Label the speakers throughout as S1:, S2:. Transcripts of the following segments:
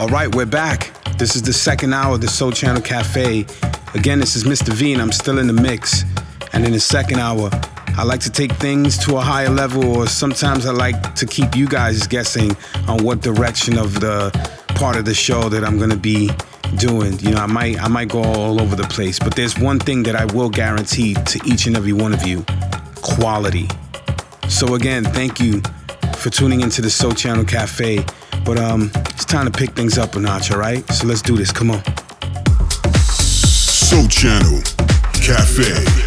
S1: All right, we're back. This is the second hour of the Sole Channel Cafe. Again, this is Mr. V, and I'm still in the mix. And in the second hour, I like to take things to a higher level, or sometimes I like to keep you guys guessing on what direction of the part of the show that I'm gonna be doing. You know, I might I might go all over the place, but there's one thing that I will guarantee to each and every one of you: quality. So again, thank you for tuning into the Sole Channel Cafe. But um, it's time to pick things up a notch, all right? So let's do this. Come on.
S2: Sole Channel Cafe.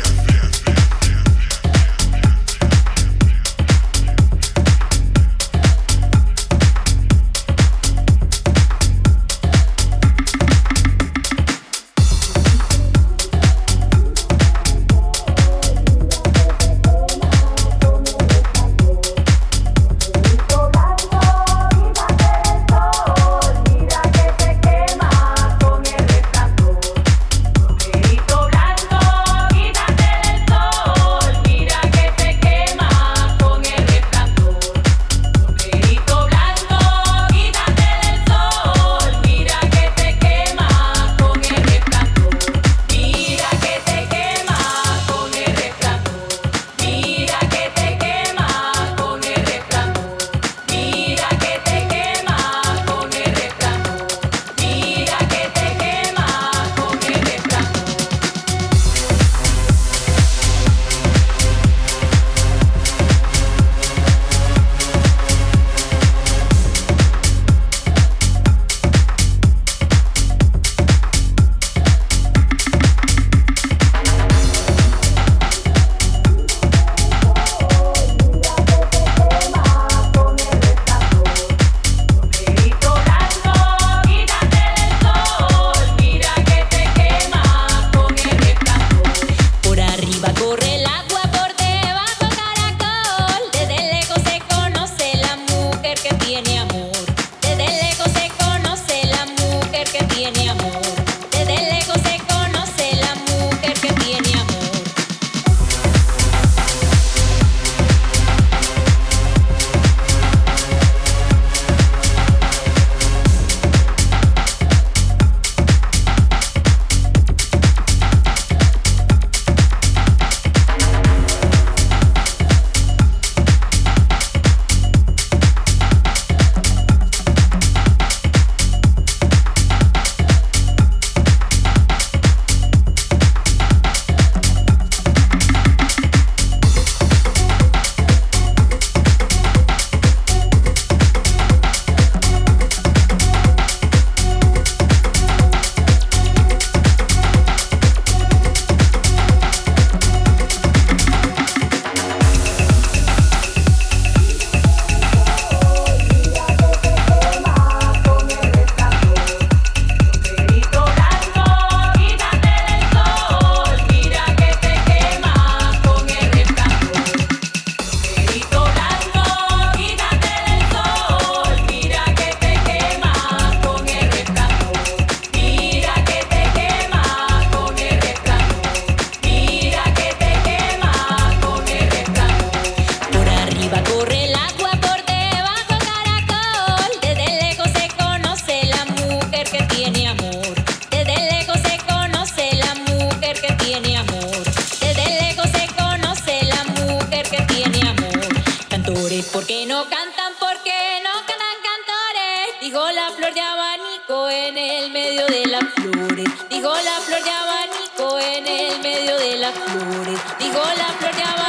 S2: flores. Digo la flor de abajo.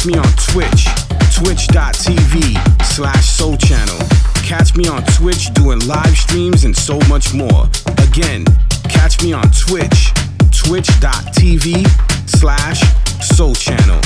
S1: Catch me on Twitch, twitch.tv slash sole channel. Catch me on Twitch doing live streams and so much more. Again, catch me on Twitch, twitch.tv slash sole channel.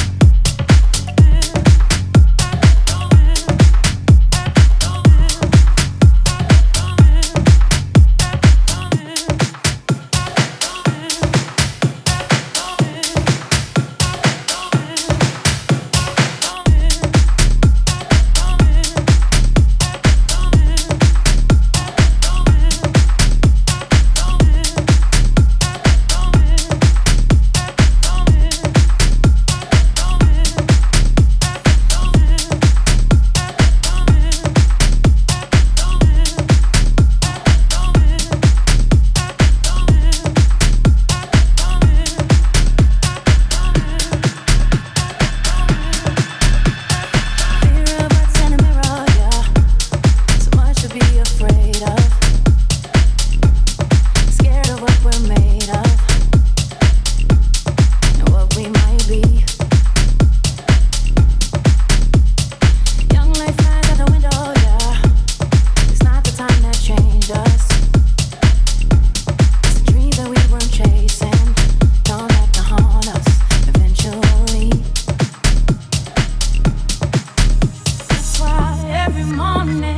S3: It's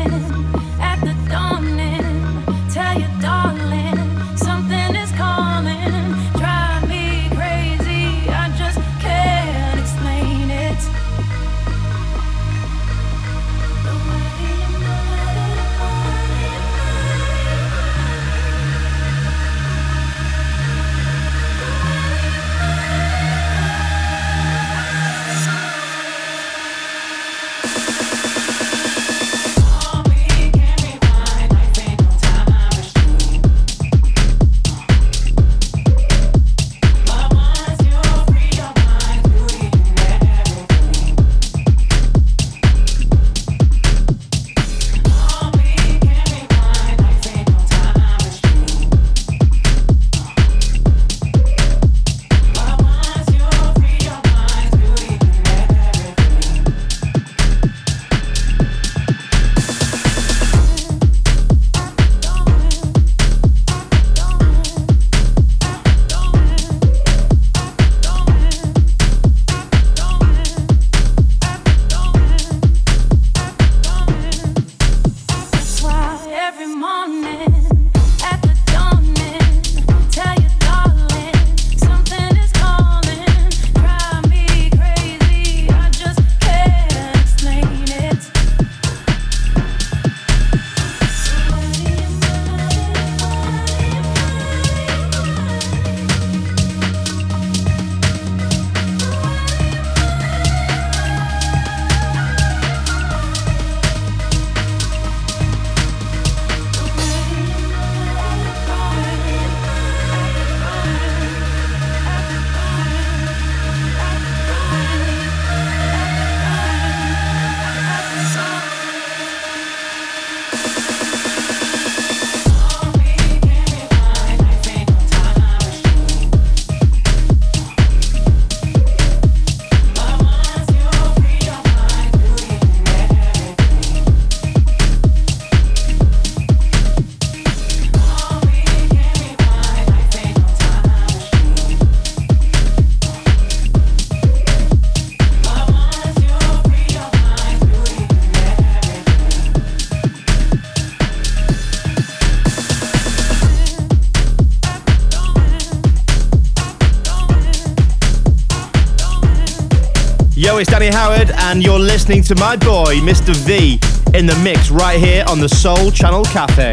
S3: and you're listening to my boy, Mr. V, in the mix right here on the Sole Channel Cafe.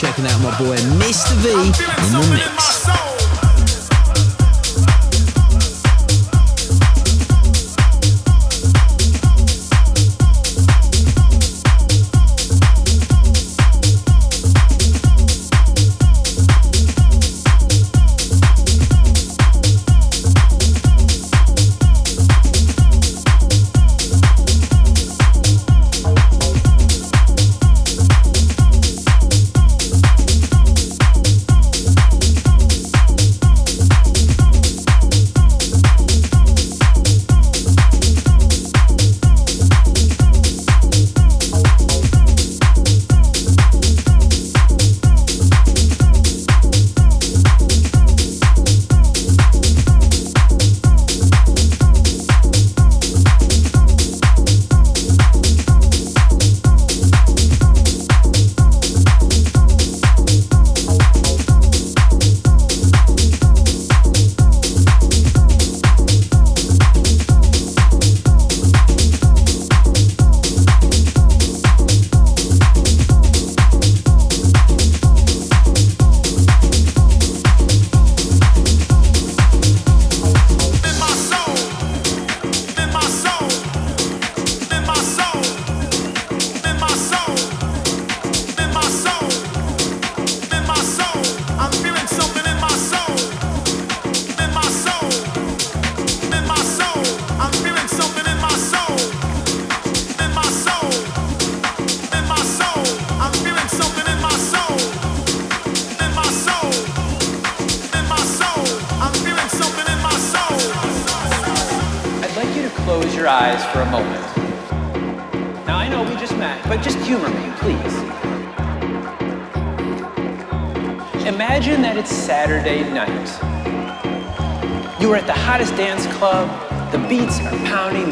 S4: Checking out my boy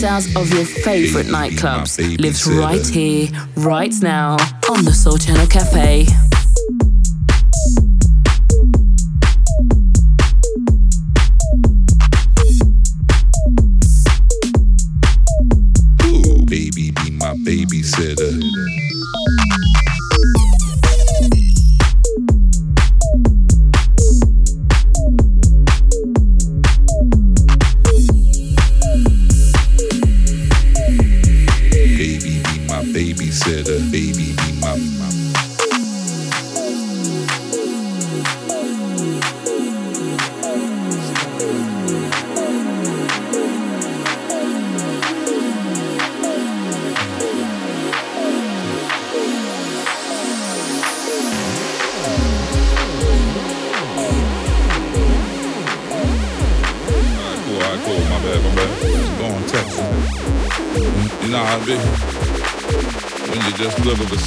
S5: sounds of your favorite nightclubs lives right here, right now, on the Sole Channel Cafe.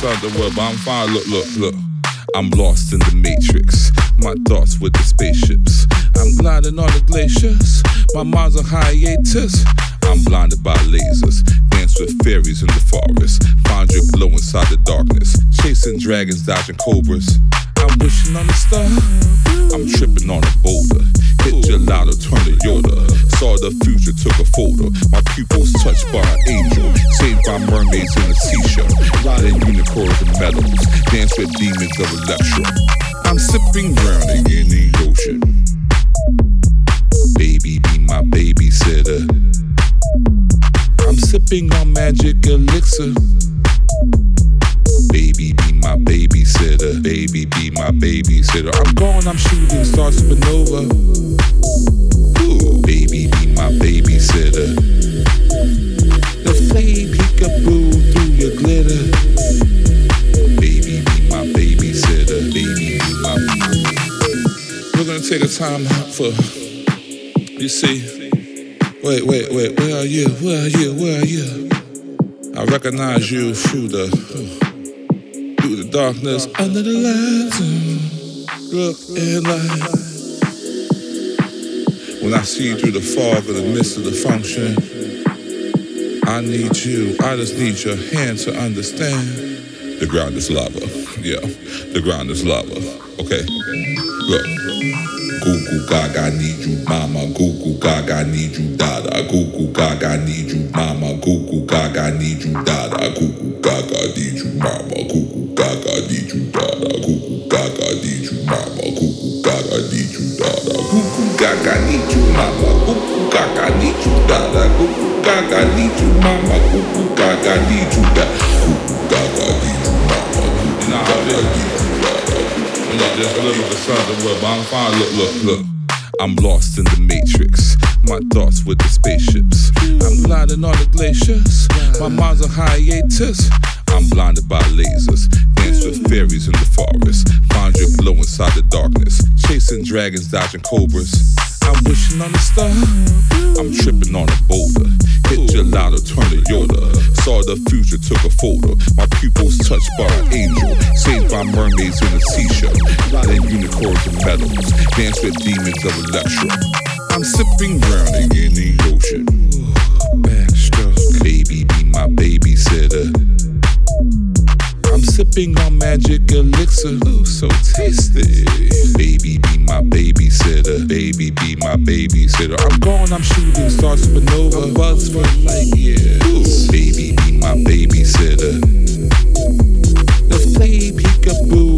S6: The world, but I'm fine. Look, look, look. I'm lost in the matrix. My thoughts with the spaceships. I'm gliding on the glaciers. My mind's on hiatus. I'm blinded by lasers. Dance with fairies in the forest. Find your glow inside the darkness. Chasing dragons, dodging cobras. I'm wishing on a star. I'm tripping on a boulder. Hit gelato, turn to Yoda. Saw the future, took a photo. My pupils touched by an angel. Saved by mermaids in a seashell. Riding unicorns and medals. Dance with demons of Electra. I'm sipping, drowning in the ocean. Baby, be my babysitter. I'm sipping on magic elixir. Baby, be my babysitter. Baby, be my babysitter. I'm going, I'm shooting star supernova. My babysitter. Let's play peekaboo through your glitter. Baby, be my babysitter. Baby, be my. We're gonna take a time out for. You see. Wait, wait, wait. Where are you? Where are you? Where are you? I recognize you through the through the darkness under the lights. Look and light. When I see you through the fog of the mist of the function, I need you. I just need your hand to understand. The ground is lava. Yeah, the ground is lava. Okay, look. Goo goo gaga need you mama. Goo goo gaga need you dada. Goo goo gaga need you mama. Goo goo gaga need you dada. Goo goo gaga need you mama. Goo goo gaga need you dada. Goo goo need you goo gaga need you mama. Gaga need you gaga need you mama. Gaga need you Look, just a little bit something where I'm fine. Look, look, look. I'm lost in the matrix. My thoughts with the spaceships. I'm gliding on the glaciers. My mind's on hiatus. I'm blinded by lasers. Dance with fairies in the forest. Find your glow inside the darkness. Chasing dragons, dodging cobras. I'm wishing on a star. I'm tripping on a boulder. Hit gelato, turn to Yoda. Saw the future, took a photo. My pupils touched by an angel. Saved by mermaids in a seashell. Riding unicorns and medals. Dance with demons of Electra. I'm sipping, drowning in the ocean. Backstroke. Baby, be my babysitter. Sipping on magic elixir. Ooh, so tasty. Baby, be my babysitter. Baby, be my babysitter. I'm going, I'm shooting stars supernova. Buzz for light years. Baby, be my babysitter. Let's play peekaboo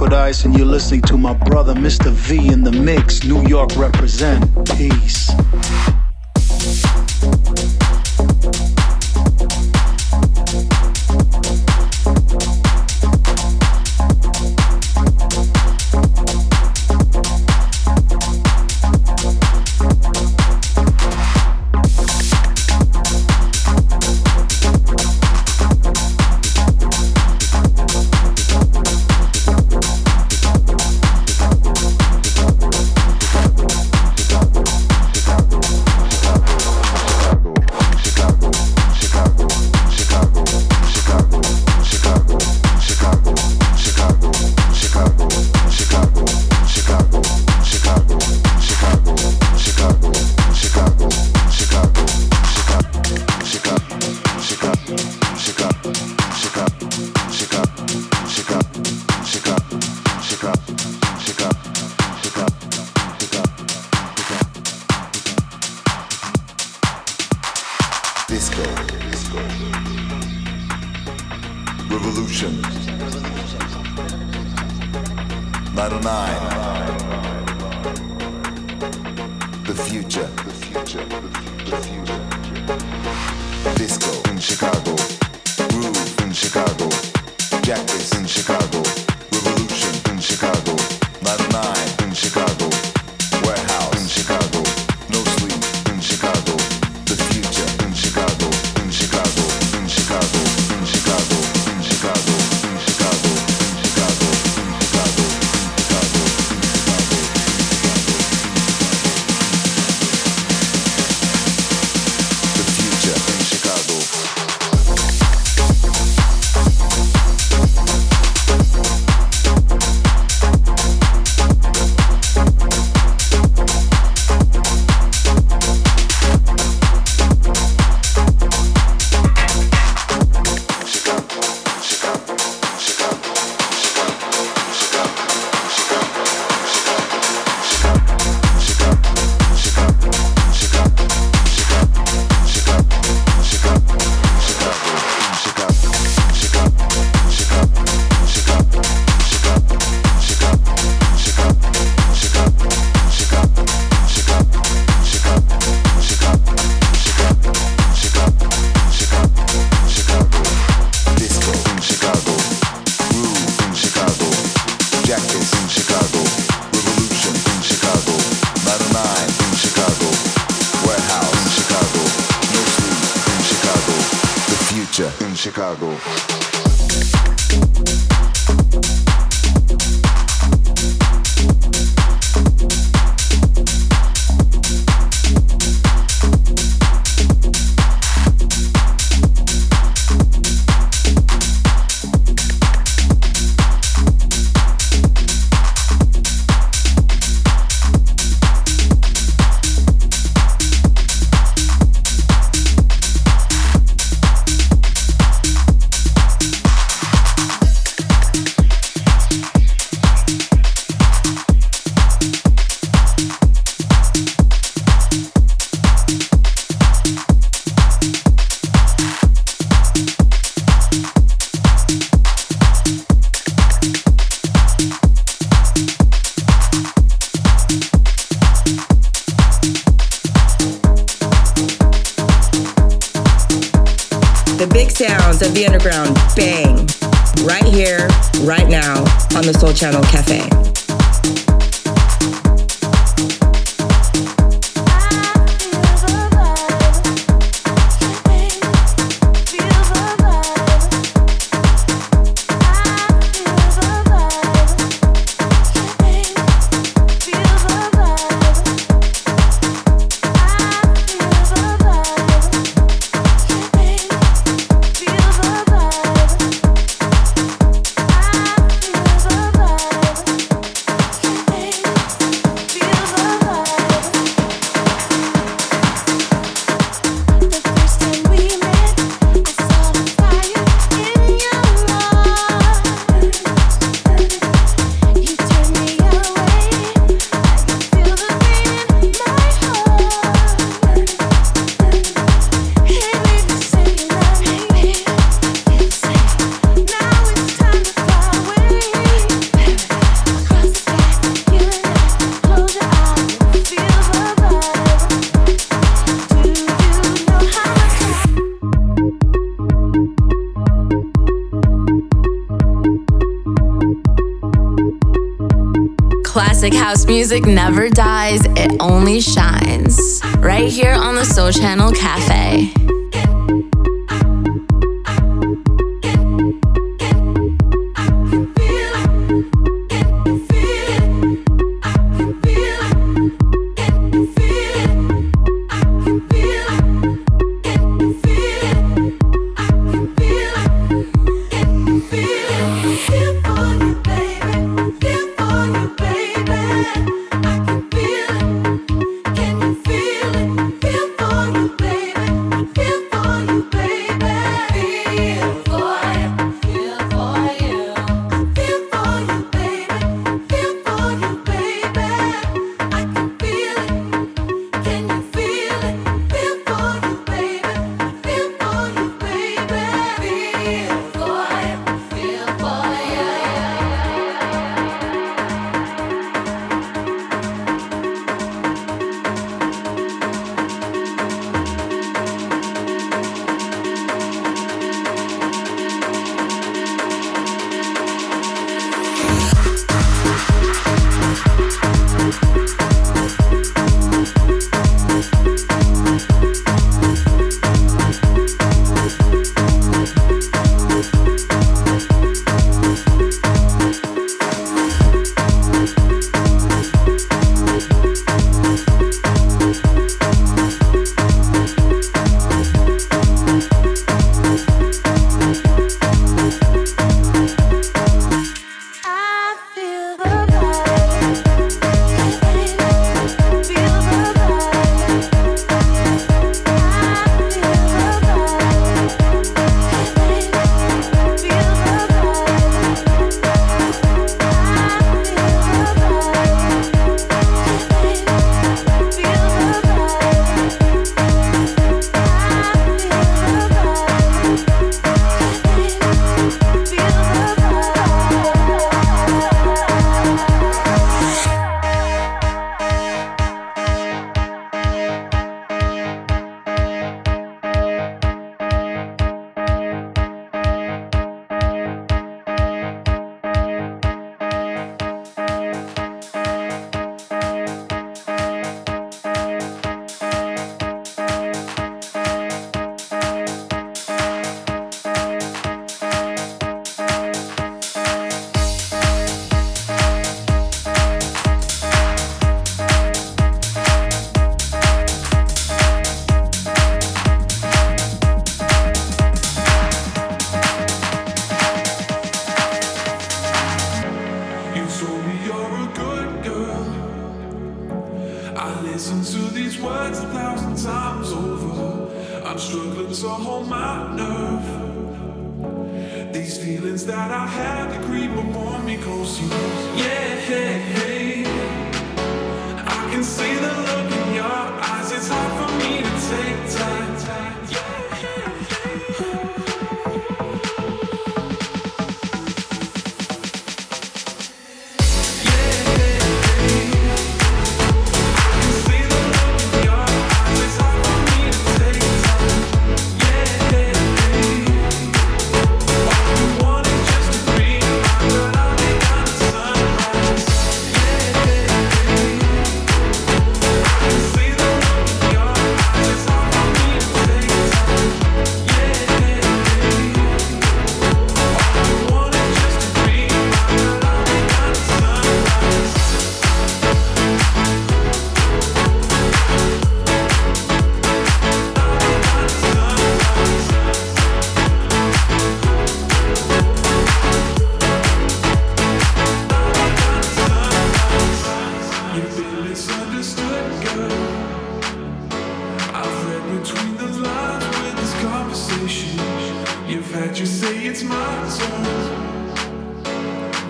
S7: And you're listening to my brother, Mr. V, in the mix. New York represent. Peace.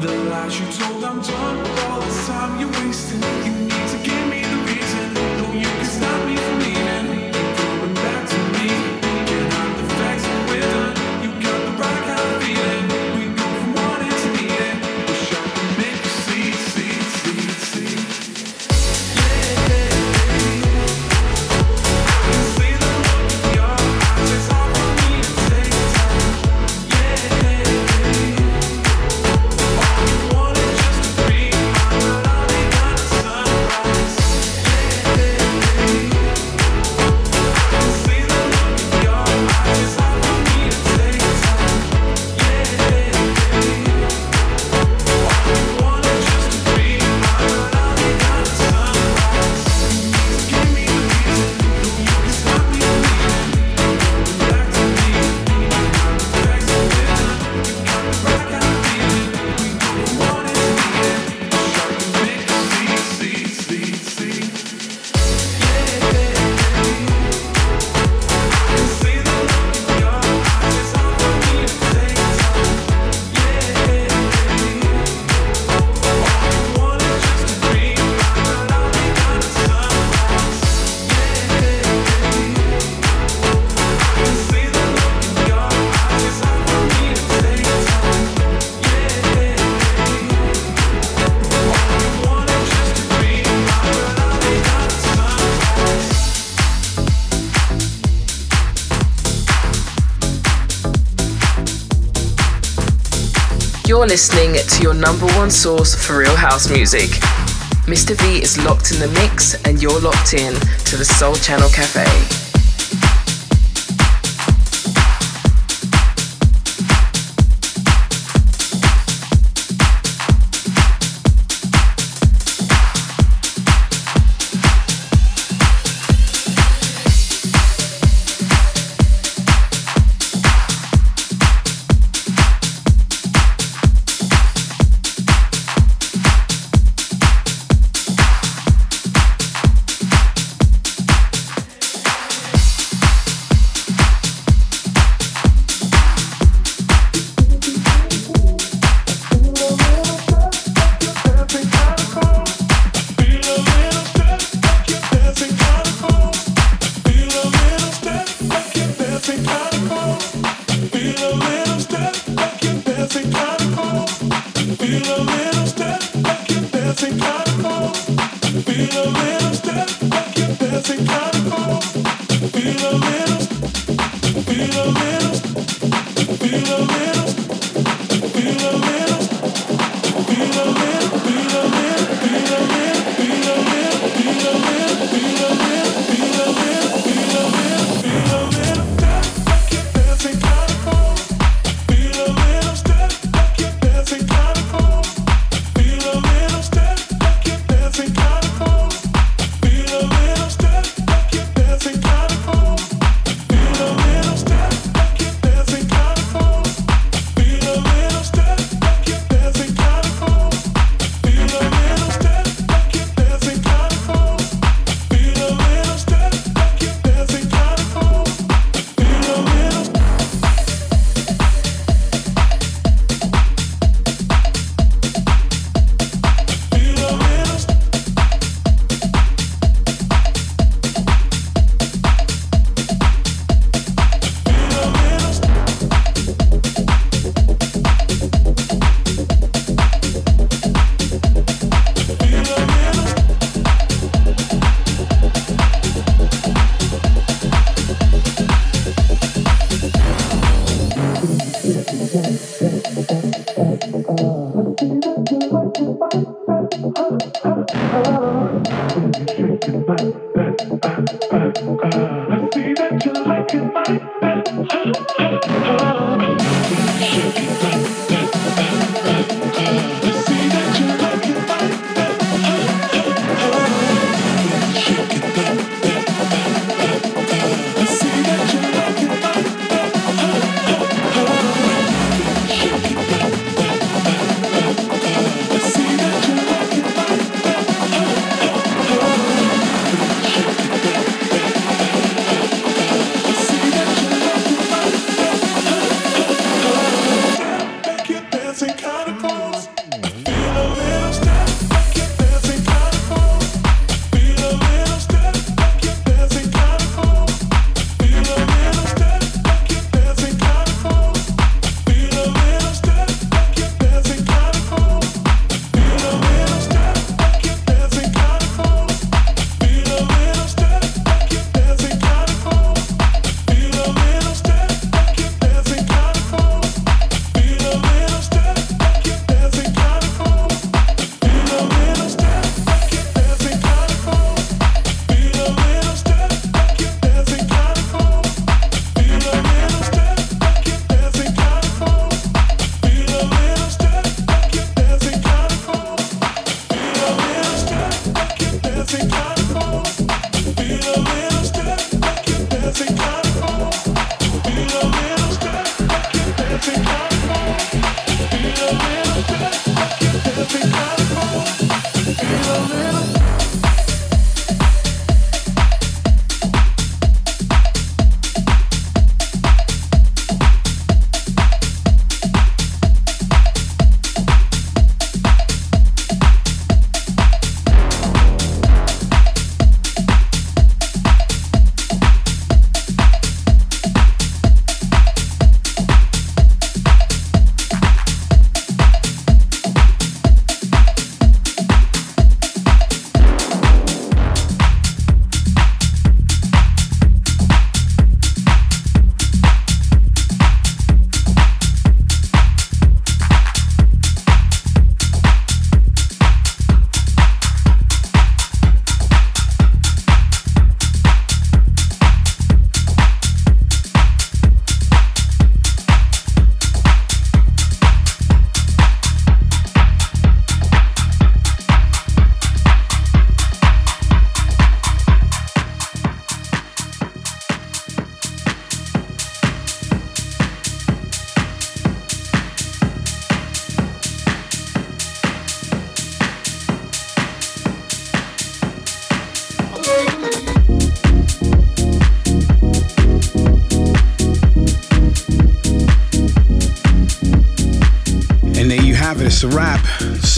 S5: You're listening to your number one source for real house music. Mr. V is locked in the mix, and you're locked in to the Sole Channel Cafe.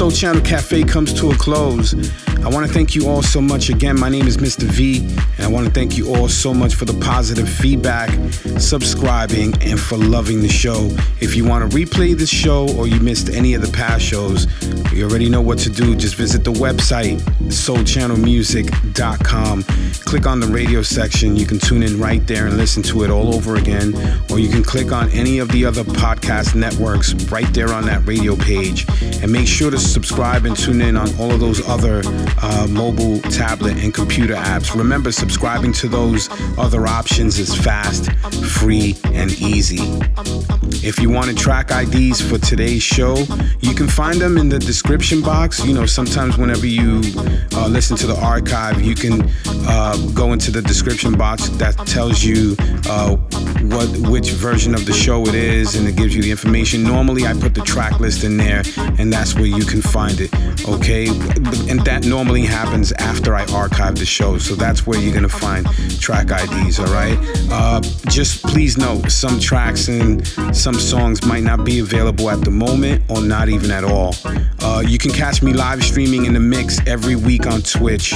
S1: Sole Channel Cafe comes to a close. I want to thank you all so much again. My name is Mr. V, and I want to thank you all so much for the positive feedback, subscribing, and for loving the show. If you want to replay this show or you missed any of the past shows, you already know what to do. Just visit the website, solechannelmusic.com. Click on the radio section. You can tune in right there and listen to it all over again. Or you can click on any of the other podcast networks right there on that radio page. And make sure to subscribe and tune in on all of those other uh, mobile, tablet, and computer apps. Remember, subscribing to those other options is fast, free, and easy. If you want to track IDs for today's show, you can find them in the description box. You know, sometimes whenever you uh, listen to the archive, you can uh, go into the description box that tells you uh, what which version of the show it is, and it gives you the information. Normally, I put the track list in there, and that's where you can find it. Okay, and that normally happens after I archive the show, so that's where you're gonna find track IDs. All right. Uh, just please note some tracks and some songs might not be available at the moment, or not even at all. Uh, you can catch me live streaming in the mix every week on Twitch,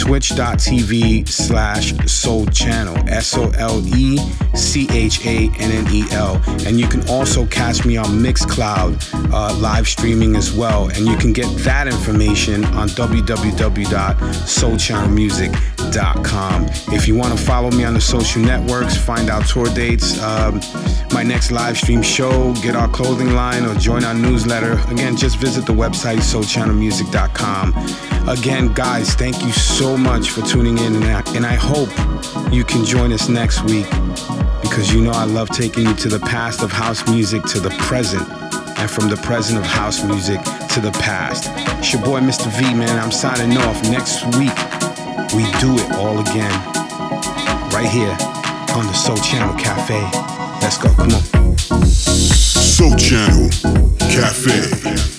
S1: twitch.tv slash sole channel, S O L E C H A N N E L. And you can also catch me on Mixcloud uh, live streaming as well. And you can get that information on www.solechannelmusic.com. If you want to follow me on the social networks, find out tour dates, um, my next live stream show, get our clothing line, or join our newsletter, again, just visit the website solechannelmusic.com. Again, guys, thank you so much for tuning in, and I, and I hope you can join us next week because you know I love taking you to the past of house music to the present, and from the present of house music to the past. It's your boy, Mr. V, man. I'm signing off. Next week, we do it all again. Right here on the Sole Channel Cafe. Let's go. Come on.
S2: Sole Channel Cafe.